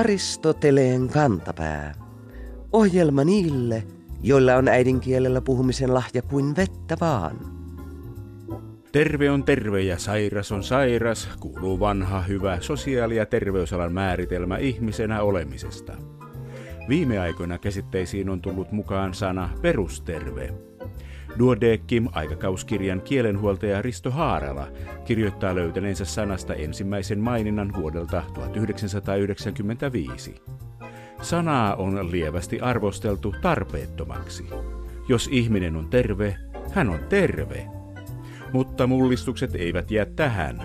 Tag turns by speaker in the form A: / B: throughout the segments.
A: Aristoteleen kantapää. Ohjelma niille, joilla on äidinkielellä puhumisen lahja kuin vettä vaan.
B: Terve on terve ja sairas on sairas, kuuluu vanha hyvä sosiaali- ja terveysalan määritelmä ihmisenä olemisesta. Viime aikoina käsitteisiin on tullut mukaan sana perusterve. Duodeckim aikakauskirjan kielenhuoltaja Risto Haarala kirjoittaa löytäneensä sanasta ensimmäisen maininnan vuodelta 1995. Sanaa on lievästi arvosteltu tarpeettomaksi. Jos ihminen on terve, hän on terve. Mutta mullistukset eivät jää tähän.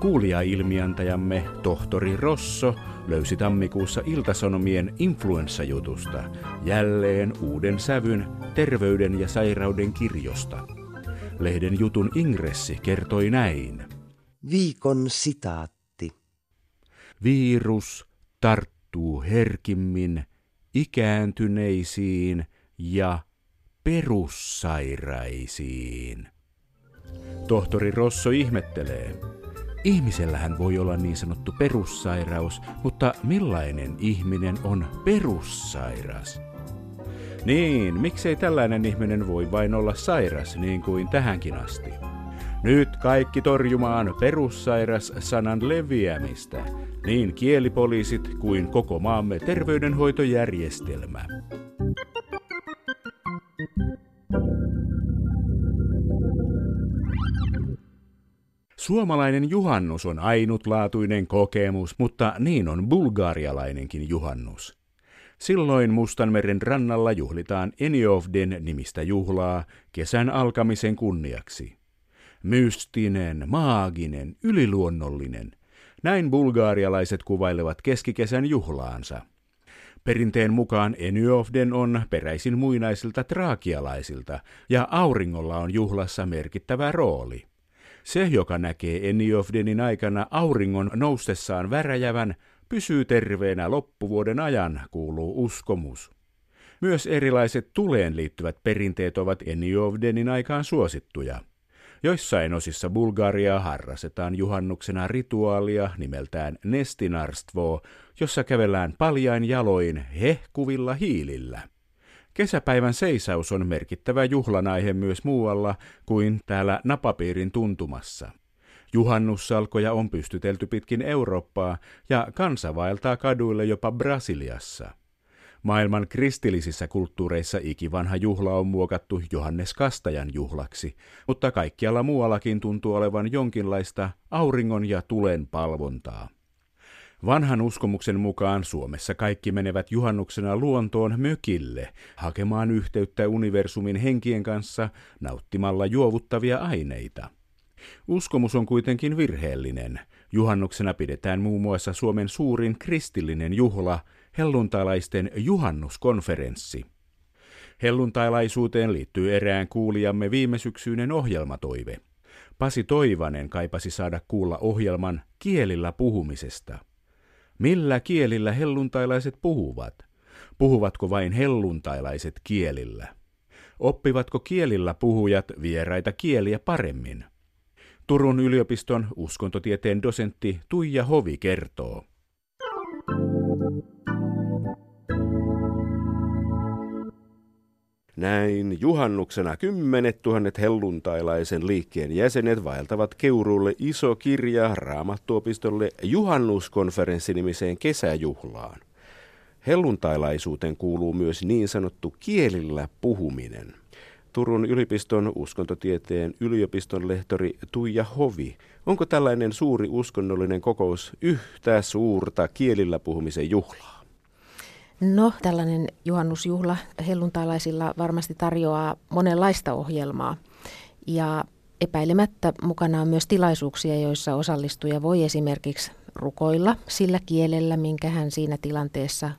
B: Kuulija-ilmiantajamme tohtori Rosso löysi tammikuussa Iltasanomien influenssajutusta jälleen uuden sävyn terveyden ja sairauden kirjosta. Lehden jutun ingressi kertoi näin.
A: Viikon sitaatti.
B: Virus tarttuu herkimmin ikääntyneisiin ja perussairaisiin. Tohtori Rosso ihmettelee. Ihmisellähän voi olla niin sanottu perussairaus, mutta millainen ihminen on perussairas? Niin, miksei tällainen ihminen voi vain olla sairas niin kuin tähänkin asti? Nyt kaikki torjumaan perussairas-sanan leviämistä, niin kielipoliisit kuin koko maamme terveydenhoitojärjestelmä. Suomalainen juhannus on ainutlaatuinen kokemus, mutta niin on bulgaarialainenkin juhannus. Silloin Mustanmeren rannalla juhlitaan Eniovden nimistä juhlaa kesän alkamisen kunniaksi. Mystinen, maaginen, yliluonnollinen. Näin bulgaarialaiset kuvailevat keskikesän juhlaansa. Perinteen mukaan Eniovden on peräisin muinaisilta traakialaisilta ja auringolla on juhlassa merkittävä rooli. Se, joka näkee Eniovdenin aikana auringon noustessaan väräjävän, pysyy terveenä loppuvuoden ajan, kuuluu uskomus. Myös erilaiset tuleen liittyvät perinteet ovat Eniovdenin aikaan suosittuja. Joissain osissa Bulgariaa harrastetaan juhannuksena rituaalia nimeltään Nestinarstvo, jossa kävellään paljain jaloin hehkuvilla hiilillä. Kesäpäivän seisaus on merkittävä juhlanaihe myös muualla kuin täällä napapiirin tuntumassa. Juhannussalkoja on pystytelty pitkin Eurooppaa ja kansa vaeltaa kaduille jopa Brasiliassa. Maailman kristillisissä kulttuureissa ikivanha juhla on muokattu Johannes Kastajan juhlaksi, mutta kaikkialla muuallakin tuntuu olevan jonkinlaista auringon ja tulen palvontaa. Vanhan uskomuksen mukaan Suomessa kaikki menevät juhannuksena luontoon mökille, hakemaan yhteyttä universumin henkien kanssa nauttimalla juovuttavia aineita. Uskomus on kuitenkin virheellinen. Juhannuksena pidetään muun muassa Suomen suurin kristillinen juhla, helluntalaisten juhannuskonferenssi. Helluntailaisuuteen liittyy erään kuulijamme viimesyksyinen ohjelmatoive. Pasi Toivanen kaipasi saada kuulla ohjelman kielillä puhumisesta. Millä kielillä helluntailaiset puhuvat? Puhuvatko vain helluntailaiset kielillä? Oppivatko kielillä puhujat vieraita kieliä paremmin? Turun yliopiston uskontotieteen dosentti Tuija Hovi kertoo.
C: Näin juhannuksena kymmenet tuhannet helluntailaisen liikkeen jäsenet vaeltavat Keuruulle iso kirja Raamattuopistolle juhannuskonferenssinimiseen kesäjuhlaan. Helluntailaisuuteen kuuluu myös niin sanottu kielillä puhuminen. Turun yliopiston uskontotieteen yliopiston lehtori Tuija Hovi. Onko tällainen suuri uskonnollinen kokous yhtä suurta kielillä puhumisen juhlaa?
D: No, tällainen juhannusjuhla helluntalaisilla varmasti tarjoaa monenlaista ohjelmaa. Ja epäilemättä mukana on myös tilaisuuksia, joissa osallistuja voi esimerkiksi rukoilla sillä kielellä, minkä hän siinä tilanteessa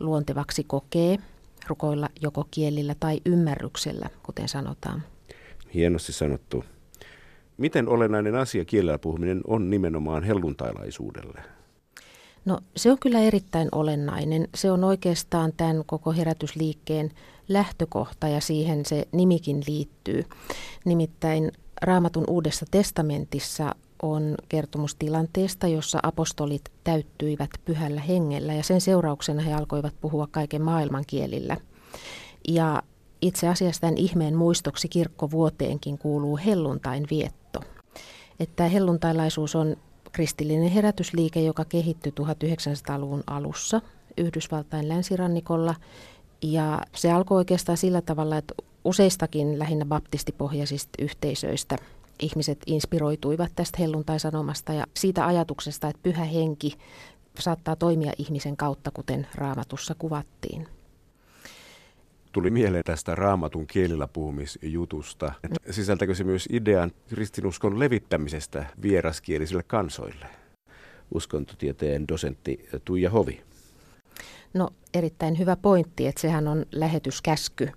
D: luontevaksi kokee. Rukoilla joko kielillä tai ymmärryksellä, kuten sanotaan.
C: Hienosti sanottu. Miten olennainen asia kielellä puhuminen on nimenomaan helluntailaisuudelle?
D: No se on kyllä erittäin olennainen. Se on oikeastaan tämän koko herätysliikkeen lähtökohta ja siihen se nimikin liittyy. Nimittäin Raamatun uudessa testamentissa on kertomus tilanteesta, jossa apostolit täyttyivät pyhällä hengellä ja sen seurauksena he alkoivat puhua kaiken maailman kielillä. Ja itse asiassa tämän ihmeen muistoksi kirkkovuoteenkin kuuluu helluntain vietto. Että helluntailaisuus on kristillinen herätysliike, joka kehittyi 1900-luvun alussa Yhdysvaltain länsirannikolla. Ja se alkoi oikeastaan sillä tavalla, että useistakin lähinnä baptistipohjaisista yhteisöistä ihmiset inspiroituivat tästä helluntaisanomasta ja siitä ajatuksesta, että pyhä henki saattaa toimia ihmisen kautta, kuten raamatussa kuvattiin
C: tuli mieleen tästä raamatun kielillä puhumisjutusta. Että sisältäkö se myös idean kristinuskon levittämisestä vieraskielisille kansoille? Uskontotieteen dosentti Tuija Hovi.
D: No erittäin hyvä pointti, että sehän on lähetyskäsky,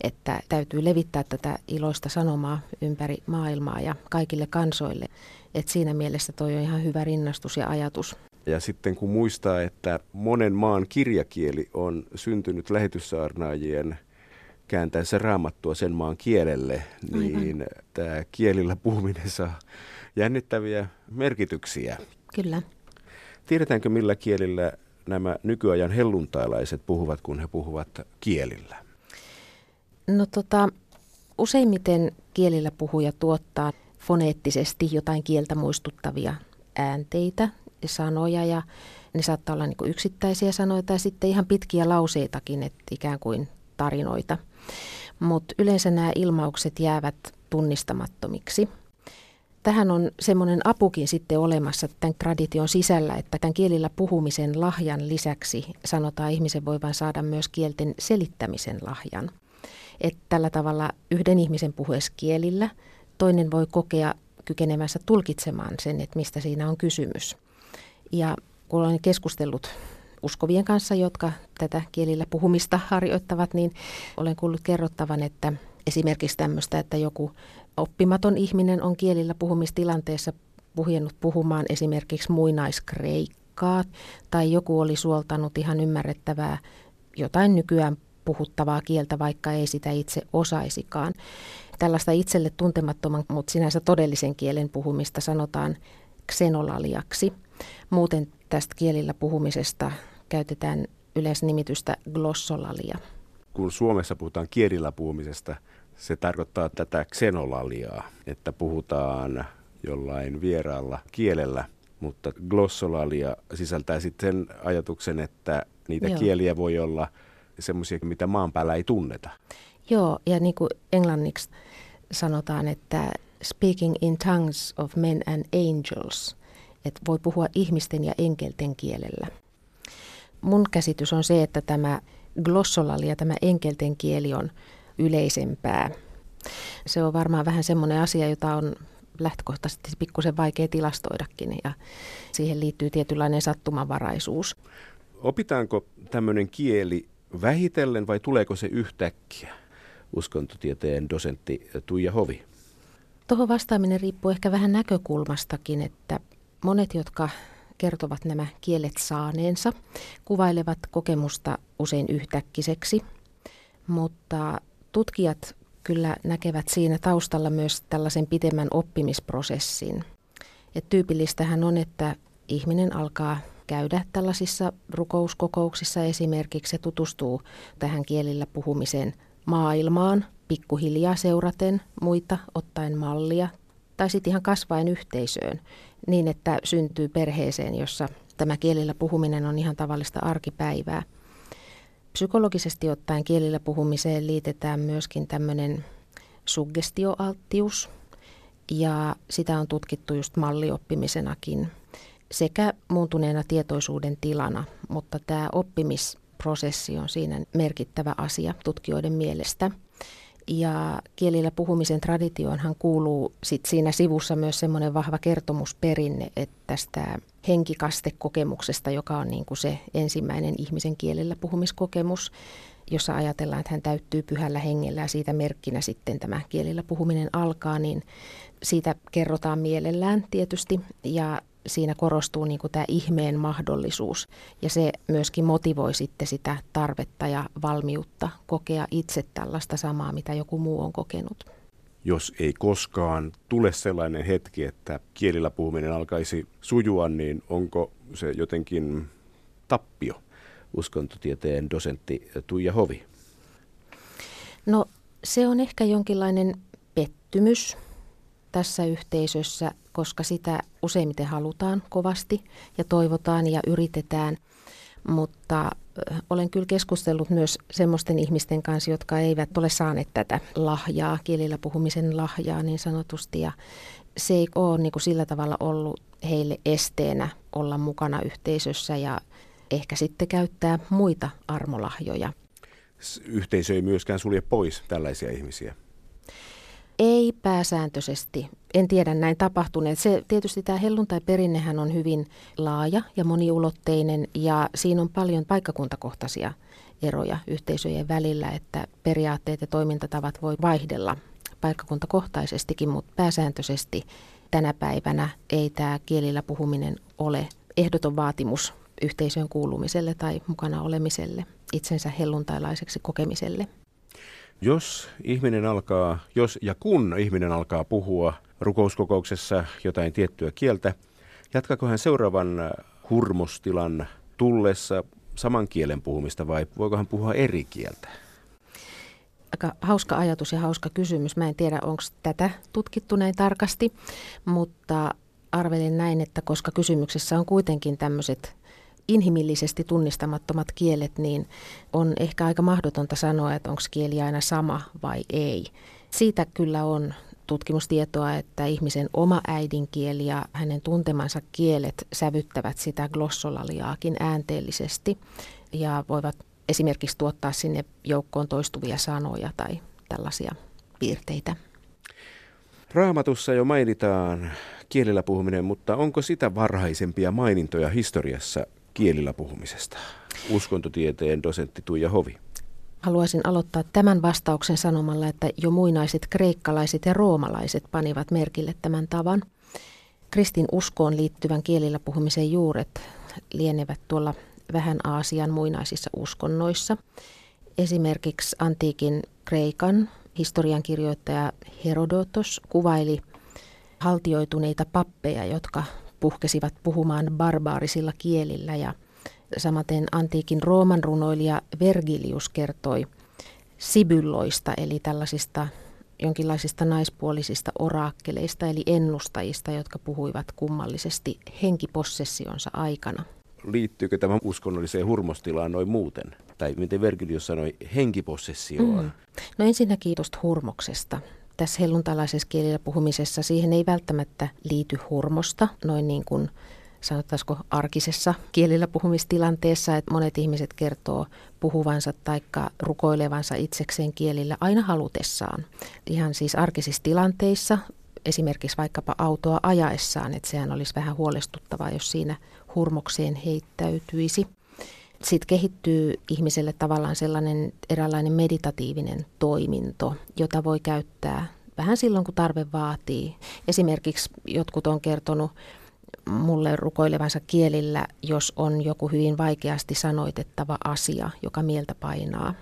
D: että täytyy levittää tätä iloista sanomaa ympäri maailmaa ja kaikille kansoille. Että siinä mielessä toi on ihan hyvä rinnastus ja ajatus.
C: Ja sitten kun muistaa, että monen maan kirjakieli on syntynyt lähetyssaarnaajien kääntäessä raamattua sen maan kielelle, niin Aivan. tämä kielillä puhuminen saa jännittäviä merkityksiä.
D: Kyllä.
C: Tiedetäänkö millä kielillä nämä nykyajan helluntailaiset puhuvat, kun he puhuvat kielillä?
D: No tota, useimmiten kielillä puhuja tuottaa foneettisesti jotain kieltä muistuttavia äänteitä sanoja ja ne saattaa olla niin yksittäisiä sanoja tai sitten ihan pitkiä lauseitakin, että ikään kuin tarinoita. Mutta yleensä nämä ilmaukset jäävät tunnistamattomiksi. Tähän on semmoinen apukin sitten olemassa tämän tradition sisällä, että tämän kielillä puhumisen lahjan lisäksi sanotaan ihmisen voivan saada myös kielten selittämisen lahjan. Että tällä tavalla yhden ihmisen puhuessa kielillä toinen voi kokea kykenemänsä tulkitsemaan sen, että mistä siinä on kysymys. Ja kun olen keskustellut uskovien kanssa, jotka tätä kielillä puhumista harjoittavat, niin olen kuullut kerrottavan, että esimerkiksi tämmöistä, että joku oppimaton ihminen on kielillä puhumistilanteessa puhjennut puhumaan esimerkiksi muinaiskreikkaa, tai joku oli suoltanut ihan ymmärrettävää jotain nykyään puhuttavaa kieltä, vaikka ei sitä itse osaisikaan. Tällaista itselle tuntemattoman, mutta sinänsä todellisen kielen puhumista sanotaan ksenolaliaksi – Muuten tästä kielillä puhumisesta käytetään yleisnimitystä glossolalia.
C: Kun Suomessa puhutaan kielillä puhumisesta, se tarkoittaa tätä ksenolaliaa, että puhutaan jollain vieraalla kielellä, mutta glossolalia sisältää sitten sen ajatuksen, että niitä Joo. kieliä voi olla semmoisia, mitä maan päällä ei tunneta.
D: Joo, ja niin kuin englanniksi sanotaan, että speaking in tongues of men and angels – että voi puhua ihmisten ja enkelten kielellä. Mun käsitys on se, että tämä glossolalia, ja tämä enkelten kieli on yleisempää. Se on varmaan vähän semmoinen asia, jota on lähtökohtaisesti pikkusen vaikea tilastoidakin ja siihen liittyy tietynlainen sattumanvaraisuus.
C: Opitaanko tämmöinen kieli vähitellen vai tuleeko se yhtäkkiä? Uskontotieteen dosentti Tuija Hovi.
D: Tuohon vastaaminen riippuu ehkä vähän näkökulmastakin, että Monet, jotka kertovat nämä kielet saaneensa, kuvailevat kokemusta usein yhtäkkiseksi, mutta tutkijat kyllä näkevät siinä taustalla myös tällaisen pitemmän oppimisprosessin. Et tyypillistähän on, että ihminen alkaa käydä tällaisissa rukouskokouksissa esimerkiksi se tutustuu tähän kielillä puhumiseen maailmaan pikkuhiljaa seuraten muita, ottaen mallia tai sitten ihan kasvaen yhteisöön niin, että syntyy perheeseen, jossa tämä kielillä puhuminen on ihan tavallista arkipäivää. Psykologisesti ottaen kielillä puhumiseen liitetään myöskin tämmöinen suggestioalttius, ja sitä on tutkittu just mallioppimisena,kin sekä muuntuneena tietoisuuden tilana, mutta tämä oppimisprosessi on siinä merkittävä asia tutkijoiden mielestä – ja kielillä puhumisen traditioonhan kuuluu sit siinä sivussa myös semmoinen vahva kertomusperinne, että tästä henkikastekokemuksesta, joka on niin kuin se ensimmäinen ihmisen kielellä puhumiskokemus, jossa ajatellaan, että hän täyttyy pyhällä hengellä ja siitä merkkinä sitten tämä kielillä puhuminen alkaa, niin siitä kerrotaan mielellään tietysti. Ja siinä korostuu niin tämä ihmeen mahdollisuus ja se myöskin motivoi sitten sitä tarvetta ja valmiutta kokea itse tällaista samaa, mitä joku muu on kokenut.
C: jos ei koskaan tule sellainen hetki, että kielillä puhuminen alkaisi sujua, niin onko se jotenkin tappio? Uskontotieteen dosentti Tuija Hovi.
D: No se on ehkä jonkinlainen pettymys tässä yhteisössä, koska sitä useimmiten halutaan kovasti ja toivotaan ja yritetään. Mutta olen kyllä keskustellut myös semmoisten ihmisten kanssa, jotka eivät ole saaneet tätä lahjaa, kielillä puhumisen lahjaa niin sanotusti. Ja se ei ole niin kuin sillä tavalla ollut heille esteenä olla mukana yhteisössä ja ehkä sitten käyttää muita armolahjoja.
C: Yhteisö ei myöskään sulje pois tällaisia ihmisiä.
D: Ei pääsääntöisesti. En tiedä näin tapahtuneet. Se, tietysti tämä helluntai-perinnehän on hyvin laaja ja moniulotteinen ja siinä on paljon paikkakuntakohtaisia eroja yhteisöjen välillä, että periaatteet ja toimintatavat voi vaihdella paikkakuntakohtaisestikin, mutta pääsääntöisesti tänä päivänä ei tämä kielillä puhuminen ole ehdoton vaatimus yhteisöön kuulumiselle tai mukana olemiselle, itsensä helluntailaiseksi kokemiselle.
C: Jos ihminen alkaa, jos ja kun ihminen alkaa puhua rukouskokouksessa jotain tiettyä kieltä, jatkako hän seuraavan äh, hurmostilan tullessa saman kielen puhumista vai voiko hän puhua eri kieltä?
D: Aika hauska ajatus ja hauska kysymys. Mä en tiedä, onko tätä tutkittu näin tarkasti, mutta arvelin näin, että koska kysymyksessä on kuitenkin tämmöiset inhimillisesti tunnistamattomat kielet, niin on ehkä aika mahdotonta sanoa, että onko kieli aina sama vai ei. Siitä kyllä on tutkimustietoa, että ihmisen oma äidinkieli ja hänen tuntemansa kielet sävyttävät sitä glossolaliaakin äänteellisesti ja voivat esimerkiksi tuottaa sinne joukkoon toistuvia sanoja tai tällaisia piirteitä.
C: Raamatussa jo mainitaan kielellä puhuminen, mutta onko sitä varhaisempia mainintoja historiassa kielillä puhumisesta? Uskontotieteen dosentti Tuija Hovi.
D: Haluaisin aloittaa tämän vastauksen sanomalla, että jo muinaiset kreikkalaiset ja roomalaiset panivat merkille tämän tavan. Kristin uskoon liittyvän kielillä puhumisen juuret lienevät tuolla vähän Aasian muinaisissa uskonnoissa. Esimerkiksi antiikin Kreikan historiankirjoittaja Herodotos kuvaili haltioituneita pappeja, jotka puhkesivat puhumaan barbaarisilla kielillä ja samaten antiikin Rooman runoilija Vergilius kertoi sibylloista eli tällaisista jonkinlaisista naispuolisista oraakkeleista eli ennustajista, jotka puhuivat kummallisesti henkipossessionsa aikana.
C: Liittyykö tämä uskonnolliseen hurmostilaan noin muuten? Tai miten Vergilius sanoi henkipossessioon? Mm.
D: No ensinnäkin tuosta hurmoksesta tässä helluntalaisessa kielillä puhumisessa siihen ei välttämättä liity hurmosta, noin niin kuin sanottaisiko arkisessa kielillä puhumistilanteessa, että monet ihmiset kertoo puhuvansa tai rukoilevansa itsekseen kielillä aina halutessaan. Ihan siis arkisissa tilanteissa, esimerkiksi vaikkapa autoa ajaessaan, että sehän olisi vähän huolestuttavaa, jos siinä hurmokseen heittäytyisi. Sitten kehittyy ihmiselle tavallaan sellainen eräänlainen meditatiivinen toiminto, jota voi käyttää vähän silloin, kun tarve vaatii. Esimerkiksi jotkut on kertonut mulle rukoilevansa kielillä, jos on joku hyvin vaikeasti sanoitettava asia, joka mieltä painaa.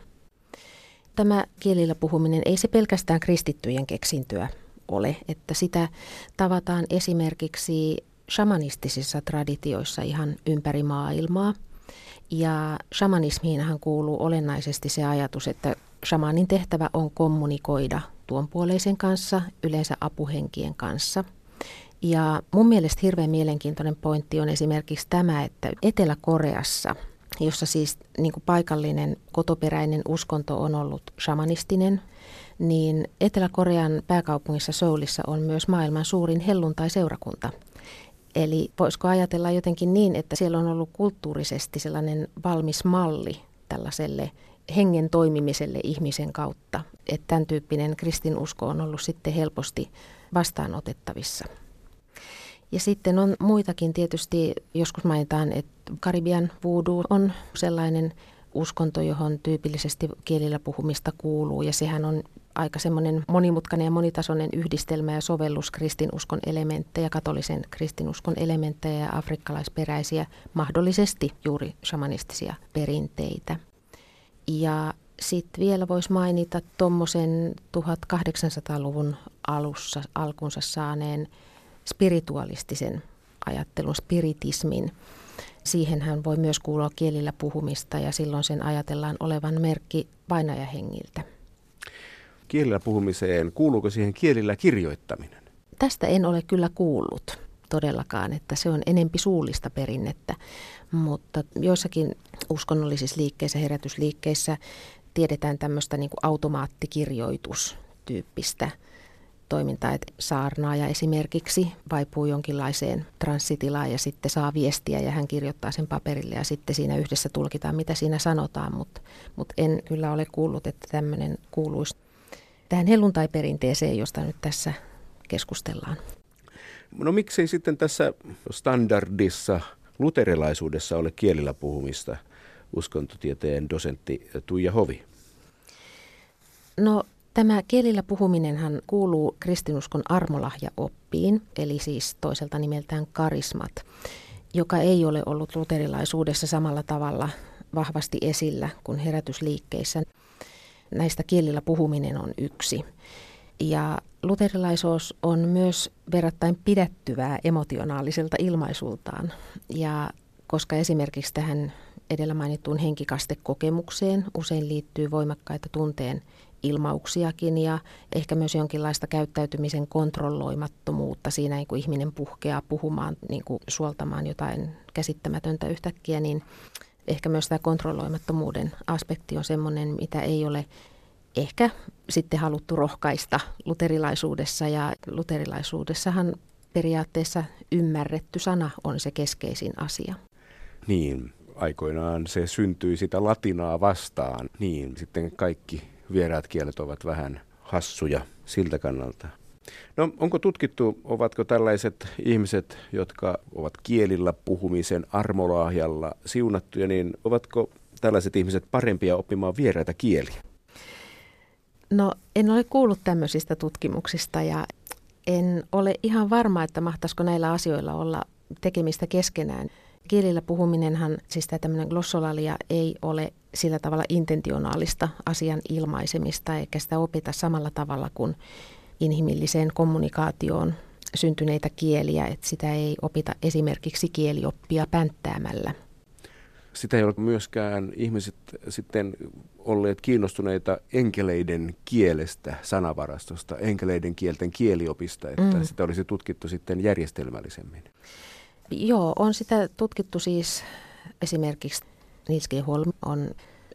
D: Tämä kielillä puhuminen ei se pelkästään kristittyjen keksintöä ole, että sitä tavataan esimerkiksi shamanistisissa traditioissa ihan ympäri maailmaa – ja shamanismiinhan kuuluu olennaisesti se ajatus, että shamanin tehtävä on kommunikoida tuon puoleisen kanssa, yleensä apuhenkien kanssa. Ja mun mielestä hirveän mielenkiintoinen pointti on esimerkiksi tämä, että Etelä-Koreassa, jossa siis niin kuin paikallinen kotoperäinen uskonto on ollut shamanistinen, niin Etelä-Korean pääkaupungissa Soulissa on myös maailman suurin helluntai-seurakunta. Eli voisiko ajatella jotenkin niin, että siellä on ollut kulttuurisesti sellainen valmis malli tällaiselle hengen toimimiselle ihmisen kautta. Että tämän tyyppinen kristinusko on ollut sitten helposti vastaanotettavissa. Ja sitten on muitakin tietysti, joskus mainitaan, että Karibian voodoo on sellainen uskonto, johon tyypillisesti kielillä puhumista kuuluu. Ja sehän on aika semmoinen monimutkainen ja monitasoinen yhdistelmä ja sovellus kristinuskon elementtejä, katolisen kristinuskon elementtejä ja afrikkalaisperäisiä, mahdollisesti juuri shamanistisia perinteitä. Ja sitten vielä voisi mainita tuommoisen 1800-luvun alussa alkunsa saaneen spiritualistisen ajattelun, spiritismin. Siihen hän voi myös kuulua kielillä puhumista ja silloin sen ajatellaan olevan merkki painajahengiltä.
C: Kielillä puhumiseen, kuuluuko siihen kielillä kirjoittaminen?
D: Tästä en ole kyllä kuullut todellakaan, että se on enempi suullista perinnettä, mutta joissakin uskonnollisissa liikkeissä, herätysliikkeissä tiedetään tämmöistä niin kuin automaattikirjoitustyyppistä toimintaa, että saarnaaja esimerkiksi vaipuu jonkinlaiseen transsitilaan ja sitten saa viestiä ja hän kirjoittaa sen paperille ja sitten siinä yhdessä tulkitaan, mitä siinä sanotaan, mutta, mutta en kyllä ole kuullut, että tämmöinen kuuluisi tähän helluntai-perinteeseen, josta nyt tässä keskustellaan.
C: No miksei sitten tässä standardissa luterilaisuudessa ole kielillä puhumista, uskontotieteen dosentti Tuija Hovi?
D: No tämä kielillä puhuminenhan kuuluu kristinuskon armolahjaoppiin, eli siis toiselta nimeltään karismat, joka ei ole ollut luterilaisuudessa samalla tavalla vahvasti esillä kuin herätysliikkeissä. Näistä kielillä puhuminen on yksi. Ja luterilaisuus on myös verrattain pidettyvää emotionaaliselta ilmaisultaan. Ja koska esimerkiksi tähän edellä mainittuun henkikastekokemukseen usein liittyy voimakkaita tunteen ilmauksiakin ja ehkä myös jonkinlaista käyttäytymisen kontrolloimattomuutta siinä, kun ihminen puhkeaa puhumaan, niin kuin suoltamaan jotain käsittämätöntä yhtäkkiä, niin ehkä myös tämä kontrolloimattomuuden aspekti on sellainen, mitä ei ole ehkä sitten haluttu rohkaista luterilaisuudessa ja luterilaisuudessahan periaatteessa ymmärretty sana on se keskeisin asia.
C: Niin, aikoinaan se syntyi sitä latinaa vastaan, niin sitten kaikki vieraat kielet ovat vähän hassuja siltä kannalta. No onko tutkittu, ovatko tällaiset ihmiset, jotka ovat kielillä puhumisen armolahjalla siunattuja, niin ovatko tällaiset ihmiset parempia oppimaan vieraita kieliä?
D: No en ole kuullut tämmöisistä tutkimuksista ja en ole ihan varma, että mahtaisiko näillä asioilla olla tekemistä keskenään. Kielillä puhuminenhan, siis tämä tämmöinen glossolalia ei ole sillä tavalla intentionaalista asian ilmaisemista, eikä sitä opita samalla tavalla kuin inhimilliseen kommunikaatioon syntyneitä kieliä, että sitä ei opita esimerkiksi kielioppia pänttäämällä.
C: Sitä ei ole myöskään ihmiset sitten olleet kiinnostuneita enkeleiden kielestä, sanavarastosta, enkeleiden kielten kieliopista, että mm. sitä olisi tutkittu sitten järjestelmällisemmin.
D: Joo, on sitä tutkittu siis esimerkiksi Nils G. Holm on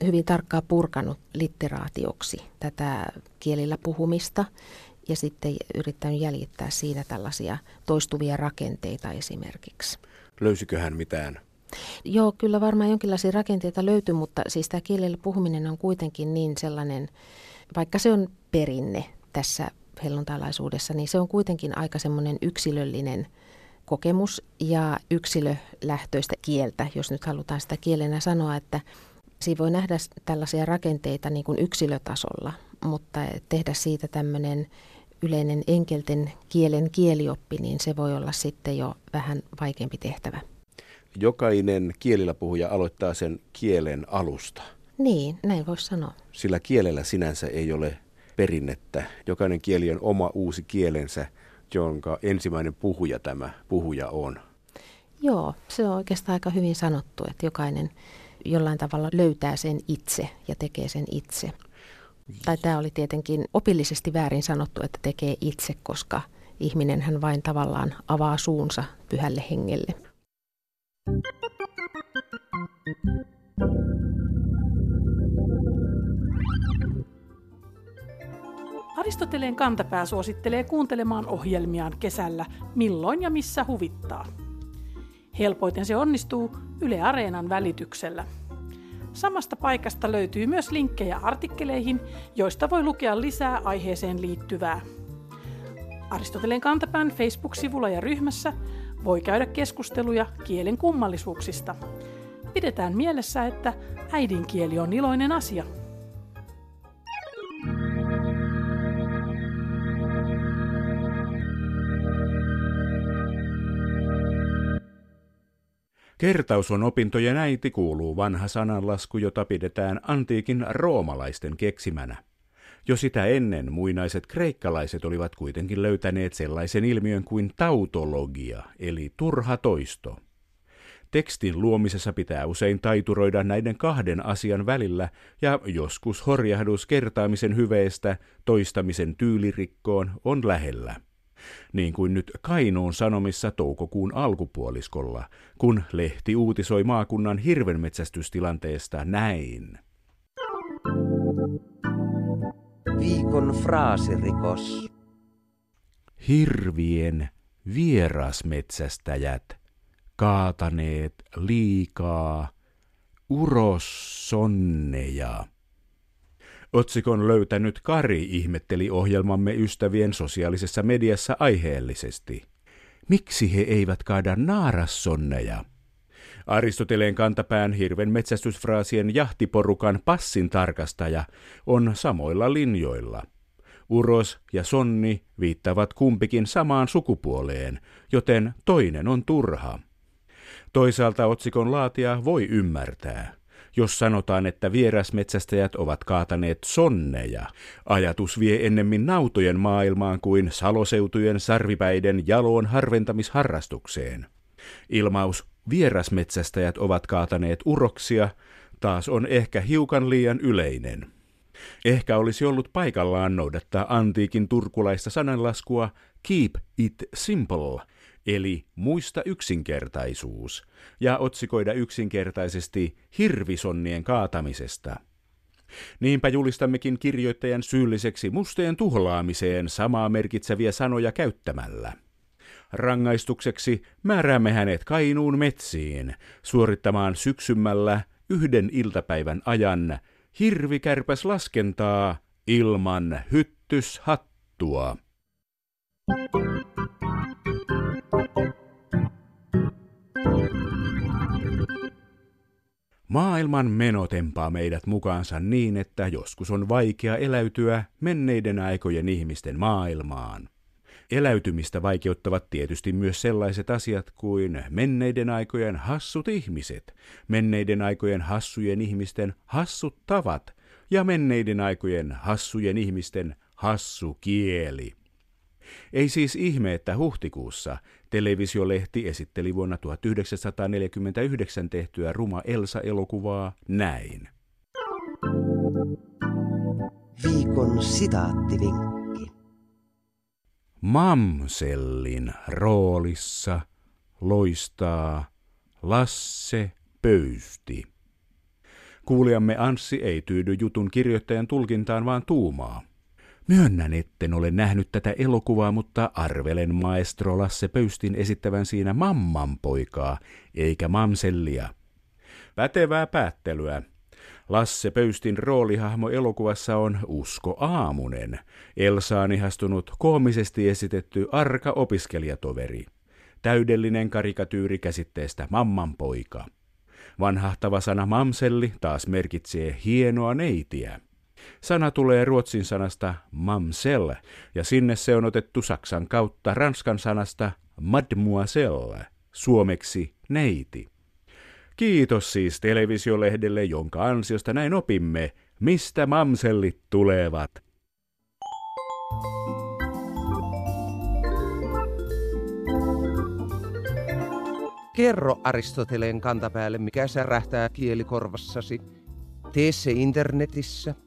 D: hyvin tarkkaan purkanut litteraatioksi tätä kielillä puhumista ja sitten yrittänyt jäljittää siinä tällaisia toistuvia rakenteita esimerkiksi.
C: Löysikö hän mitään
D: Joo, kyllä varmaan jonkinlaisia rakenteita löytyy, mutta siis tämä kielellä puhuminen on kuitenkin niin sellainen, vaikka se on perinne tässä helluntalaisuudessa, niin se on kuitenkin aika semmoinen yksilöllinen kokemus ja yksilölähtöistä kieltä, jos nyt halutaan sitä kielenä sanoa, että siinä voi nähdä tällaisia rakenteita niin kuin yksilötasolla, mutta tehdä siitä tämmöinen yleinen enkelten kielen kielioppi, niin se voi olla sitten jo vähän vaikeampi tehtävä
C: jokainen kielillä puhuja aloittaa sen kielen alusta.
D: Niin, näin voisi sanoa.
C: Sillä kielellä sinänsä ei ole perinnettä. Jokainen kieli on oma uusi kielensä, jonka ensimmäinen puhuja tämä puhuja on.
D: Joo, se on oikeastaan aika hyvin sanottu, että jokainen jollain tavalla löytää sen itse ja tekee sen itse. Tai tämä oli tietenkin opillisesti väärin sanottu, että tekee itse, koska ihminen hän vain tavallaan avaa suunsa pyhälle hengelle.
E: Aristoteleen kantapää suosittelee kuuntelemaan ohjelmiaan kesällä milloin ja missä huvittaa. Helpoiten se onnistuu Yle Areenan välityksellä. Samasta paikasta löytyy myös linkkejä artikkeleihin, joista voi lukea lisää aiheeseen liittyvää. Aristoteleen kantapään Facebook-sivulla ja ryhmässä voi käydä keskusteluja kielen kummallisuuksista. Pidetään mielessä, että äidinkieli on iloinen asia.
B: Kertaus on opintojen äiti kuuluu vanha sananlasku, jota pidetään antiikin roomalaisten keksimänä. Jo sitä ennen muinaiset kreikkalaiset olivat kuitenkin löytäneet sellaisen ilmiön kuin tautologia, eli turha toisto. Tekstin luomisessa pitää usein taituroida näiden kahden asian välillä ja joskus horjahdus kertaamisen hyveestä toistamisen tyylirikkoon on lähellä. Niin kuin nyt Kainuun sanomissa toukokuun alkupuoliskolla, kun lehti uutisoi maakunnan hirvenmetsästystilanteesta näin.
A: Viikon fraasirikos.
B: Hirvien vierasmetsästäjät kaataneet liikaa urossonneja. Otsikon löytänyt Kari ihmetteli ohjelmamme ystävien sosiaalisessa mediassa aiheellisesti. Miksi he eivät kaada naarassonneja? Aristoteleen kantapään hirven metsästysfraasien jahtiporukan passin tarkastaja on samoilla linjoilla. Uros ja sonni viittavat kumpikin samaan sukupuoleen, joten toinen on turha. Toisaalta otsikon laatia voi ymmärtää. Jos sanotaan, että vierasmetsästäjät ovat kaataneet sonneja, ajatus vie ennemmin nautojen maailmaan kuin saloseutujen sarvipäiden jaloon harventamisharrastukseen. Ilmaus vierasmetsästäjät ovat kaataneet uroksia taas on ehkä hiukan liian yleinen. Ehkä olisi ollut paikallaan noudattaa antiikin turkulaista sananlaskua keep it simple – eli muista yksinkertaisuus, ja otsikoida yksinkertaisesti hirvisonnien kaatamisesta. Niinpä julistammekin kirjoittajan syylliseksi musteen tuhlaamiseen samaa merkitseviä sanoja käyttämällä. Rangaistukseksi määräämme hänet Kainuun metsiin suorittamaan syksymällä yhden iltapäivän ajan hirvikärpäs laskentaa ilman hyttyshattua. Maailman meno tempaa meidät mukaansa niin, että joskus on vaikea eläytyä menneiden aikojen ihmisten maailmaan. Eläytymistä vaikeuttavat tietysti myös sellaiset asiat kuin menneiden aikojen hassut ihmiset, menneiden aikojen hassujen ihmisten hassut tavat ja menneiden aikojen hassujen ihmisten hassu kieli. Ei siis ihme, että huhtikuussa televisiolehti esitteli vuonna 1949 tehtyä Ruma Elsa-elokuvaa näin.
A: Viikon sitaattivinkki.
B: Mamsellin roolissa loistaa Lasse Pöysti. Kuulijamme Anssi ei tyydy jutun kirjoittajan tulkintaan, vaan tuumaa. Myönnän, etten ole nähnyt tätä elokuvaa, mutta arvelen maestro Lasse Pöystin esittävän siinä mamman poikaa, eikä mamsellia. Pätevää päättelyä. Lasse Pöystin roolihahmo elokuvassa on Usko Aamunen, Elsaan ihastunut koomisesti esitetty arka opiskelijatoveri. Täydellinen karikatyyri käsitteestä mamman poika. Vanhahtava sana mamselli taas merkitsee hienoa neitiä. Sana tulee ruotsin sanasta mamsel, ja sinne se on otettu saksan kautta ranskan sanasta mademoiselle, suomeksi neiti. Kiitos siis televisiolehdelle, jonka ansiosta näin opimme, mistä mamsellit tulevat.
A: Kerro Aristoteleen kantapäälle, mikä särähtää kielikorvassasi. Tee se internetissä –